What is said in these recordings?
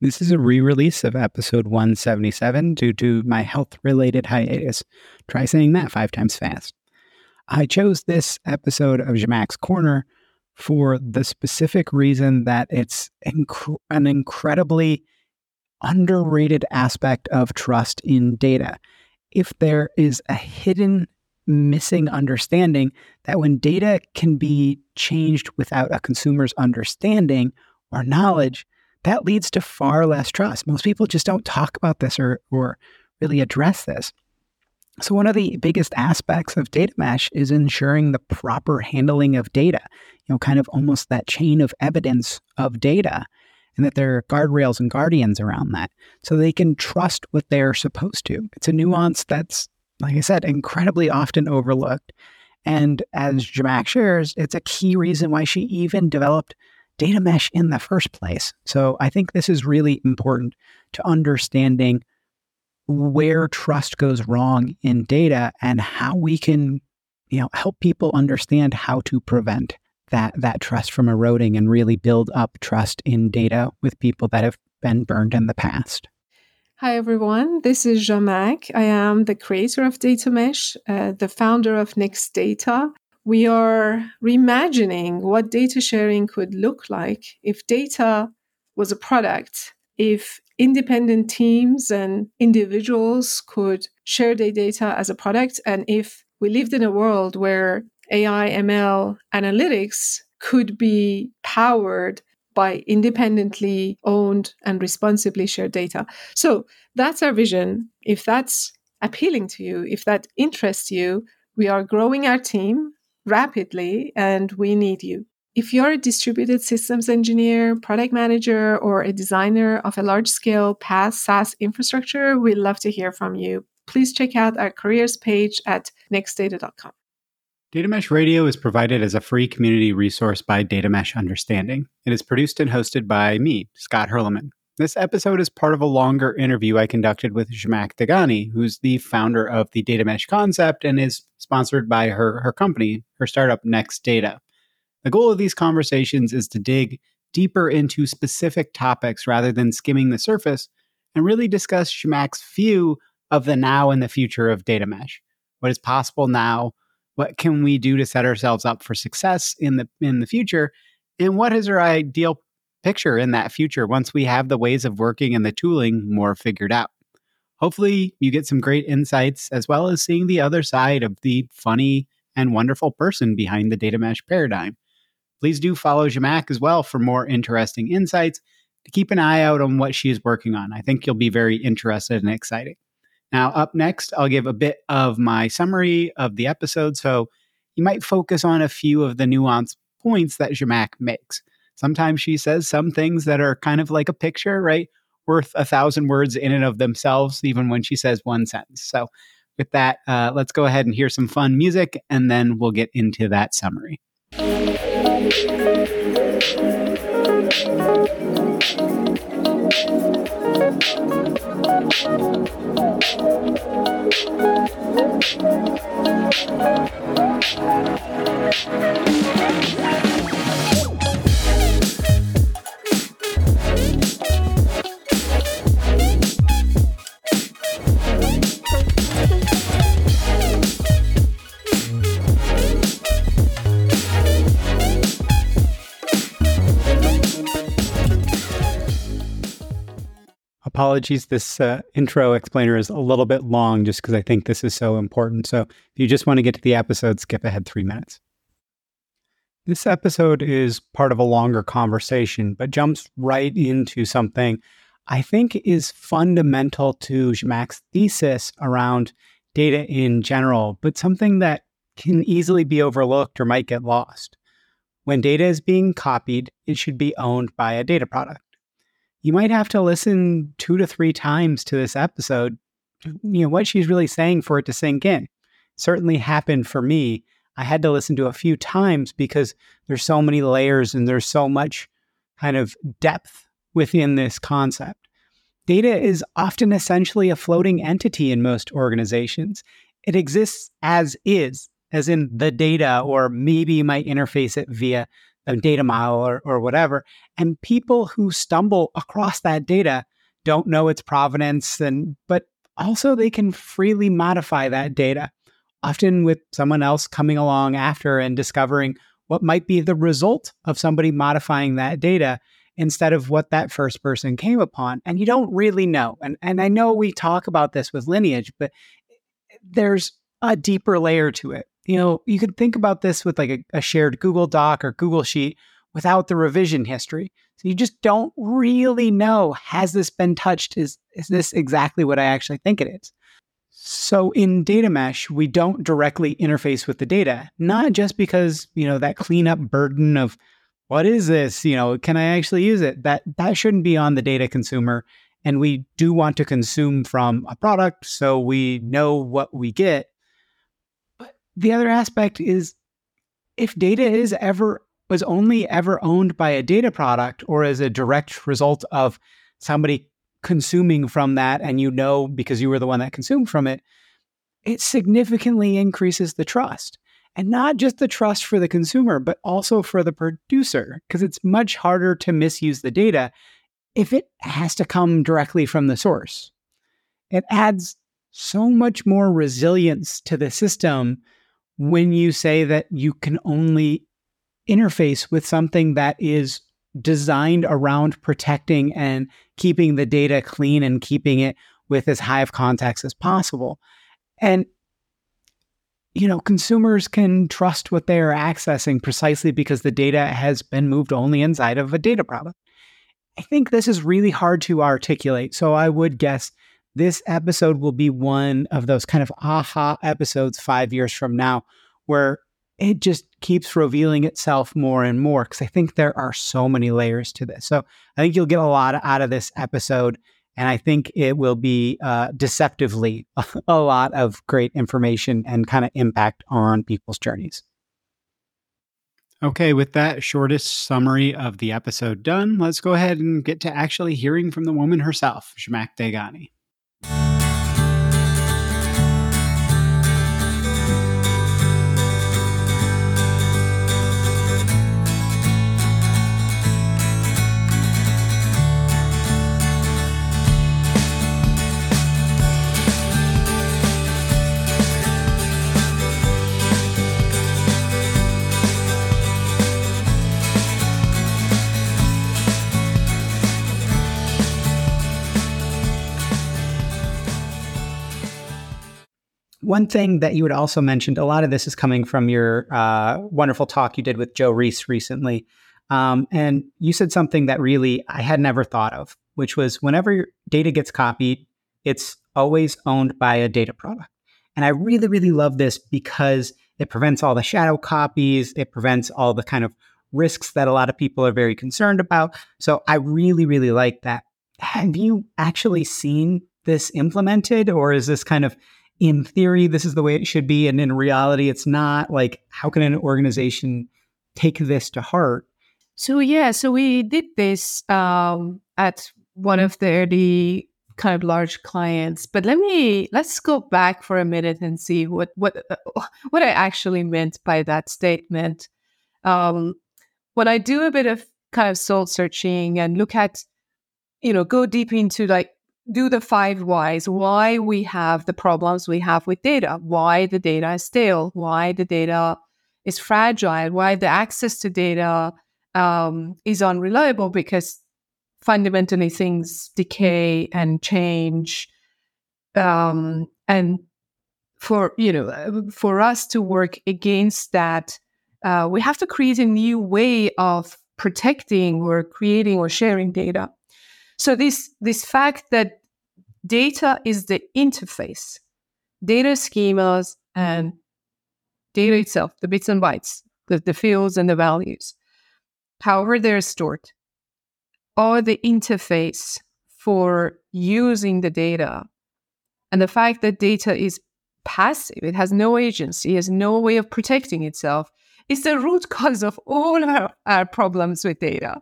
This is a re release of episode 177 due to my health related hiatus. Try saying that five times fast. I chose this episode of Zhamak's Corner for the specific reason that it's inc- an incredibly underrated aspect of trust in data. If there is a hidden missing understanding that when data can be changed without a consumer's understanding or knowledge, that leads to far less trust. Most people just don't talk about this or, or really address this. So, one of the biggest aspects of data mesh is ensuring the proper handling of data, you know, kind of almost that chain of evidence of data, and that there are guardrails and guardians around that so they can trust what they're supposed to. It's a nuance that's, like I said, incredibly often overlooked. And as Zhamak shares, it's a key reason why she even developed data mesh in the first place. So I think this is really important to understanding where trust goes wrong in data and how we can you know help people understand how to prevent that that trust from eroding and really build up trust in data with people that have been burned in the past. Hi everyone, this is Zhamak. I am the creator of Data Mesh, uh, the founder of Next Data, we are reimagining what data sharing could look like if data was a product, if independent teams and individuals could share their data as a product, and if we lived in a world where AI, ML, analytics could be powered by independently owned and responsibly shared data. So that's our vision. If that's appealing to you, if that interests you, we are growing our team rapidly and we need you. If you're a distributed systems engineer, product manager, or a designer of a large scale PaaS SaaS infrastructure, we'd love to hear from you. Please check out our careers page at nextdata.com. Data Mesh Radio is provided as a free community resource by Data Mesh Understanding. It is produced and hosted by me, Scott Hirleman. This episode is part of a longer interview I conducted with Zhamak Dehghani, who's the founder of the data mesh concept and is sponsored by her, her company, her startup Next Data. The goal of these conversations is to dig deeper into specific topics rather than skimming the surface and really discuss Zhamak's view of the now and the future of data mesh. What is possible now? What can we do to set ourselves up for success in the in the future? And what is our ideal picture in that future once we have the ways of working and the tooling more figured out. Hopefully, you get some great insights as well as seeing the other side of the funny and wonderful person behind the data mesh paradigm. Please do follow Zhamak as well for more interesting insights. To keep an eye out on what she is working on. I think you'll be very interested and excited. Now, up next, I'll give a bit of my summary of the episode. So you might focus on a few of the nuanced points that Zhamak makes. Sometimes she says some things that are kind of like a picture, right? Worth a thousand words in and of themselves, even when she says one sentence. So, with that, uh, let's go ahead and hear some fun music, and then we'll get into that summary. Apologies, this uh, intro explainer is a little bit long just because I think this is so important. So if you just want to get to the episode, skip ahead three minutes. This episode is part of a longer conversation, but jumps right into something I think is fundamental to Zhamak's thesis around data in general, but something that can easily be overlooked or might get lost. When data is being copied, it should be owned by a data product you might have to listen two to three times to this episode, you know, what she's really saying for it to sink in. Certainly happened for me. I had to listen to a few times because there's so many layers and there's so much kind of depth within this concept. Data is often essentially a floating entity in most organizations. It exists as is, as in the data, or maybe you might interface it via a data model or, or whatever. And people who stumble across that data don't know its provenance and but also they can freely modify that data often with someone else coming along after and discovering what might be the result of somebody modifying that data instead of what that first person came upon. And you don't really know. And, and I know we talk about this with lineage, but there's a deeper layer to it. You know, you could think about this with like a, a shared Google Doc or Google Sheet without the revision history. So you just don't really know has this been touched? Is, is this exactly what I actually think it is? So in data mesh, we don't directly interface with the data, not just because, you know, that cleanup burden of what is this? You know, can I actually use it? That that shouldn't be on the data consumer. And we do want to consume from a product so we know what we get. The other aspect is if data is ever was only ever owned by a data product or as a direct result of somebody consuming from that and you know because you were the one that consumed from it, it significantly increases the trust. And not just the trust for the consumer, but also for the producer, because it's much harder to misuse the data if it has to come directly from the source. It adds so much more resilience to the system when you say that you can only interface with something that is designed around protecting and keeping the data clean and keeping it with as high of context as possible. And you know, consumers can trust what they are accessing precisely because the data has been moved only inside of a data product. I think this is really hard to articulate. So I would guess this episode will be one of those kind of aha episodes five years from now where it just keeps revealing itself more and more because I think there are so many layers to this. So I think you'll get a lot out of this episode. And I think it will be uh, deceptively a lot of great information and kind of impact on people's journeys. Okay, with that shortest summary of the episode done, let's go ahead and get to actually hearing from the woman herself, Zhamak Dehghani. One thing that you had also mentioned, a lot of this is coming from your uh, wonderful talk you did with Joe Reis recently. Um, and you said something that really I had never thought of, which was whenever data gets copied, it's always owned by a data product. And I really, really love this because it prevents all the shadow copies, it prevents all the kind of risks that a lot of people are very concerned about. So I really, really like that. Have you actually seen this implemented, or is this kind of in theory, this is the way it should be. And in reality, it's not. Like, how can an organization take this to heart? So, yeah, so we did this um, at one of the early kind of large clients. But let me let's go back for a minute and see what what what I actually meant by that statement. Um, when I do a bit of kind of soul searching and look at, you know, go deep into like do the five whys why we have the problems we have with data why the data is stale why the data is fragile why the access to data um, is unreliable because fundamentally things decay and change um, and for you know for us to work against that uh, we have to create a new way of protecting or creating or sharing data. So this this fact that data is the interface, data schemas and data itself, the bits and bytes, the, the fields and the values, however they're stored, are the interface for using the data. And the fact that data is passive, it has no agency, has no way of protecting itself, is the root cause of all our, our problems with data.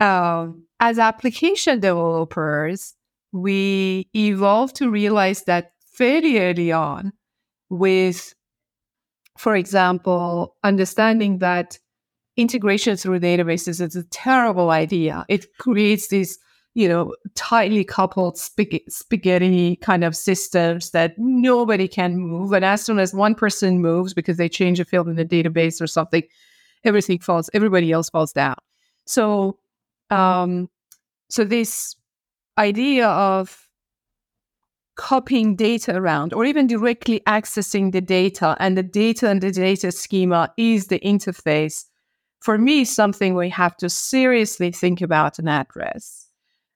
Um, as application developers, we evolved to realize that fairly early on with, for example, understanding that integration through databases is a terrible idea. It creates these, you know, tightly coupled spaghetti kind of systems that nobody can move. And as soon as one person moves because they change a field in the database or something, everything falls, everybody else falls down. So, um, so this idea of copying data around or even directly accessing the data and the data and the data schema is the interface. For me something we have to seriously think about and address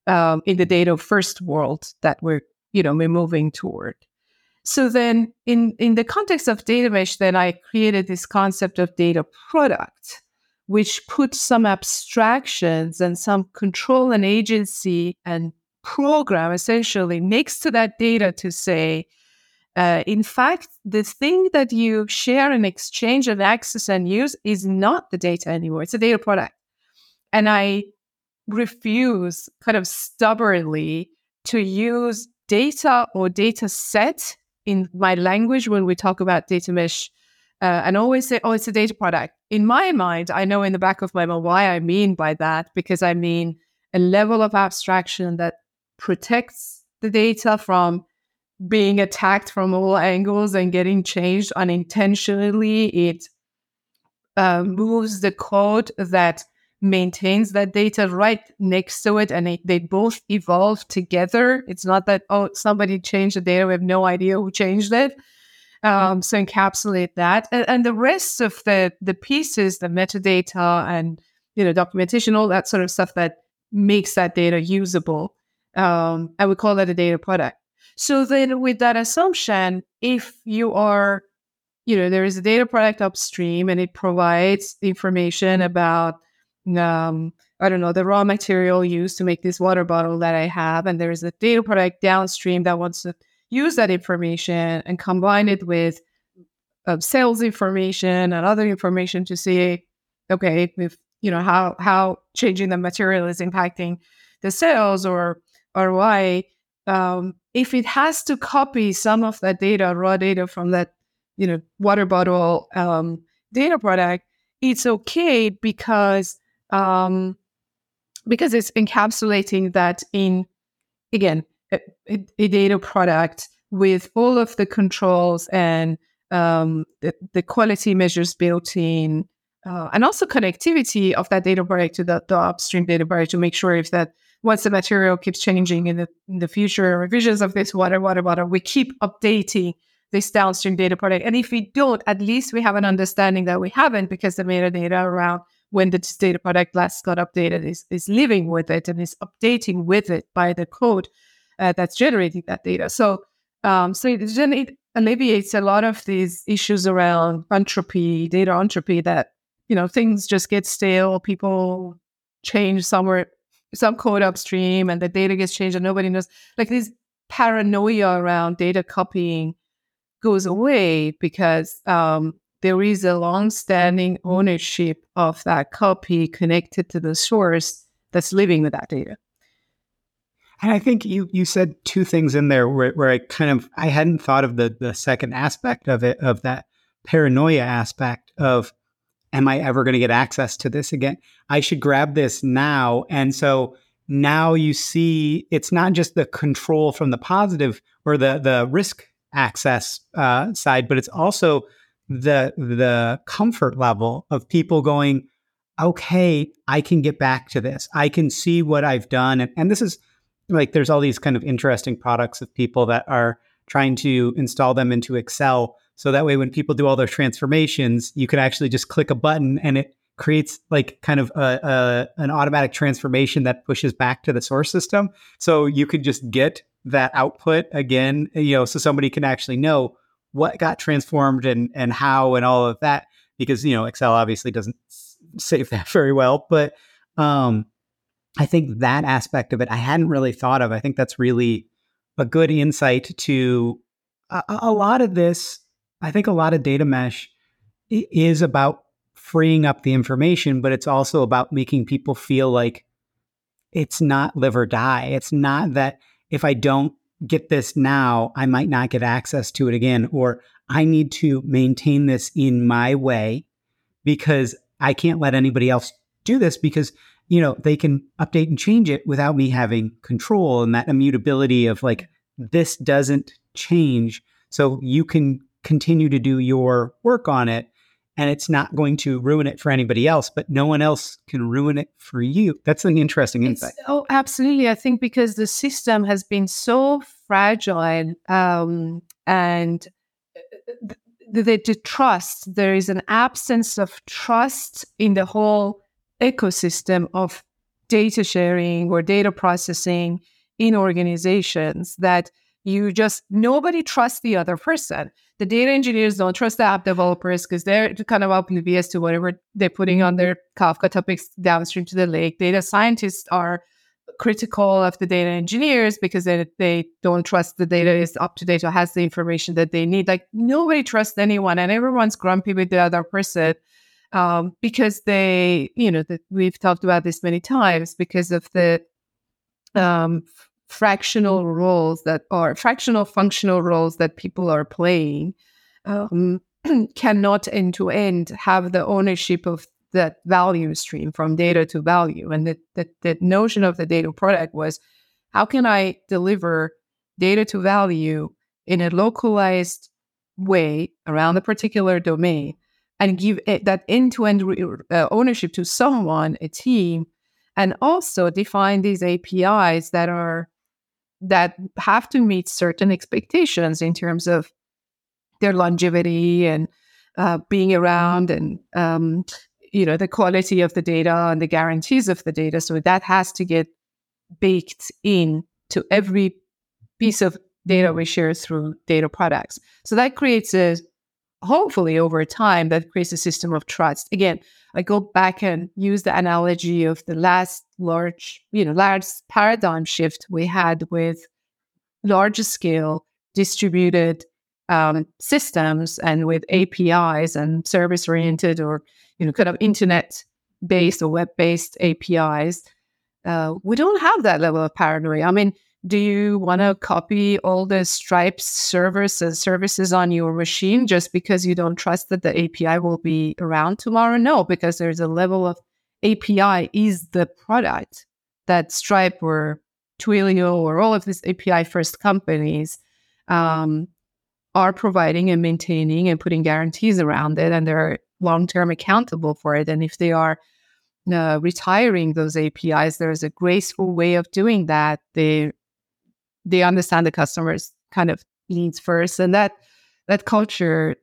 um, in the data first world that we're you know we're moving toward. So then in in the context of data mesh then i created this concept of data product which puts some abstractions and some control and agency and program essentially next to that data to say uh, in fact, the thing that you share and exchange and access and use is not the data anymore. It's a data product. And I refuse kind of stubbornly to use data or data set in my language when we talk about data mesh uh, and always say, oh, it's a data product. In my mind, I know in the back of my mind why I mean by that, because I mean a level of abstraction that protects the data from being attacked from all angles and getting changed unintentionally. It uh, moves the code that maintains that data right next to it and it, they both evolve together. It's not that, oh, somebody changed the data, we have no idea who changed it. Um, so encapsulate that. And, and, the rest of the, the pieces, the metadata and, you know, documentation, all that sort of stuff that makes that data usable. Um, I would call that a data product. So then, with that assumption, if you are, you know, there is a data product upstream and it provides information about, um, I don't know, the raw material used to make this water bottle that I have, and there is a data product downstream that wants to use that information and combine it with uh, sales information and other information to see, okay, if you know how how changing the material is impacting the sales or or why um, if it has to copy some of that data, raw data from that, you know, water bottle um, data product, it's okay because um, because it's encapsulating that in again a, a, data product with all of the controls and um, the, the, quality measures built in, uh, and also connectivity of that data product to the, the upstream data product to make sure if that once the material keeps changing in the, in the future revisions of this water, water, water, we keep updating this downstream data product. And if we don't, at least we have an understanding that we haven't because the metadata around when the data product last got updated is, is living with it and is updating with it by the code uh, that's generating that data. So, um, so it, it alleviates a lot of these issues around entropy, data entropy that, you know, things just get stale, people change somewhere some code upstream and the data gets changed and nobody knows. Like this paranoia around data copying goes away because um, there is a long-standing ownership of that copy connected to the source that's living with that data. And I think you you said two things in there where, where I kind of I hadn't thought of the the second aspect of it of that paranoia aspect of am I ever going to get access to this again? I should grab this now. And so now you see it's not just the control from the positive or the the risk access uh, side, but it's also the the comfort level of people going, okay, I can get back to this. I can see what I've done, and, and this is like there's all these kind of interesting products of people that are trying to install them into Excel so that way, when people do all their transformations, you can actually just click a button and it creates like kind of a, a, an automatic transformation that pushes back to the source system. So you could just get that output again, you know, so somebody can actually know what got transformed and and how and all of that because you know Excel obviously doesn't save that very well, but um, I think that aspect of it I hadn't really thought of. I think that's really a good insight to a, a lot of this I think a lot of data mesh is about freeing up the information, but it's also about making people feel like it's not live or die. It's not that if I don't get this now, I might not get access to it again, or I need to maintain this in my way because I can't let anybody else do this because you know they can update and change it without me having control and that immutability of like this doesn't change so you can continue to do your work on it and it's not going to ruin it for anybody else, but no one else can ruin it for you. That's an interesting insight. It's, oh, absolutely. I think because the system has been so fragile um, and uh, the, the, the trust, there is an absence of trust in the whole ecosystem of data sharing or data processing in organizations that you just nobody trusts the other person the data engineers don't trust the app developers because they're kind of oblivious to whatever they're putting on their kafka topics downstream to the lake. Data scientists are critical of the data engineers because they, they don't trust the data is up to date or has the information that they need. Like nobody trusts anyone and everyone's grumpy with the other person um, because they you know that we've talked about this many times because of the um, fractional roles that are fractional functional roles that people are playing um, cannot end to end have the ownership of that value stream from data to value. And the, the, the notion of the data product was how can I deliver data to value in a localized way around a particular domain and give it, that end to end ownership to someone, a team, and also define these APIs that are that have to meet certain expectations in terms of their longevity and uh, being around and um, you know the quality of the data and the guarantees of the data. So that has to get baked in to every piece of data we share through data products. So that creates a hopefully over time that creates a system of trust. Again I go back and use the analogy of the last large, you know, large paradigm shift we had with large scale distributed um, systems and with APIs and service oriented or, you know, kind of internet based or web based APIs. Uh, we don't have that level of paranoia. I mean, do you want to copy all the Stripe servers and services on your machine just because you don't trust that the API will be around tomorrow? No, because there's a level of API is the product that Stripe or Twilio or all of these API first companies um, are providing and maintaining and putting guarantees around it, and they're long term accountable for it. And if they are uh, retiring those APIs, there's a graceful way of doing that. They they understand the customers kind of needs first and that that culture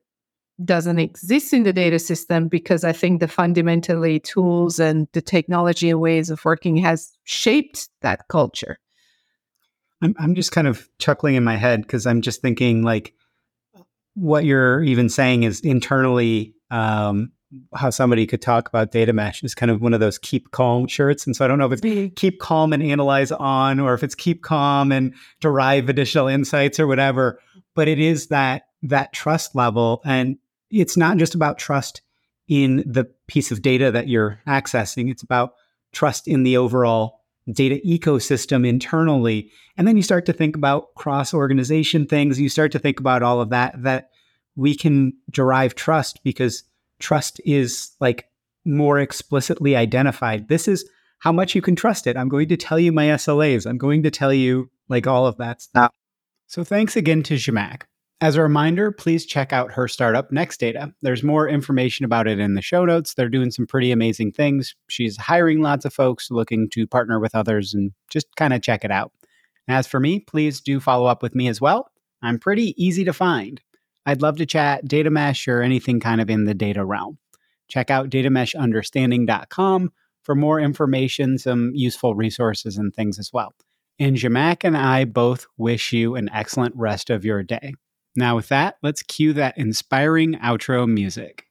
doesn't exist in the data system because I think the fundamentally tools and the technology and ways of working has shaped that culture. I'm I'm just kind of chuckling in my head because I'm just thinking like what you're even saying is internally um, how somebody could talk about data mesh is kind of one of those keep calm shirts. And so I don't know if it's keep calm and analyze on, or if it's keep calm and derive additional insights or whatever. But it is that that trust level. And it's not just about trust in the piece of data that you're accessing. It's about trust in the overall data ecosystem internally. And then you start to think about cross organization things. You start to think about all of that, that we can derive trust because trust is like more explicitly identified. This is how much you can trust it. I'm going to tell you my SLAs. I'm going to tell you like all of that stuff. So thanks again to Zhamak. As a reminder, please check out her startup, Next Data. There's more information about it in the show notes. They're doing some pretty amazing things. She's hiring lots of folks looking to partner with others and just kind of check it out. As for me, please do follow up with me as well. I'm pretty easy to find. I'd love to chat data mesh or anything kind of in the data realm. Check out datameshunderstanding.com for more information, some useful resources and things as well. And Zhamak and I both wish you an excellent rest of your day. Now, with that, let's cue that inspiring outro music.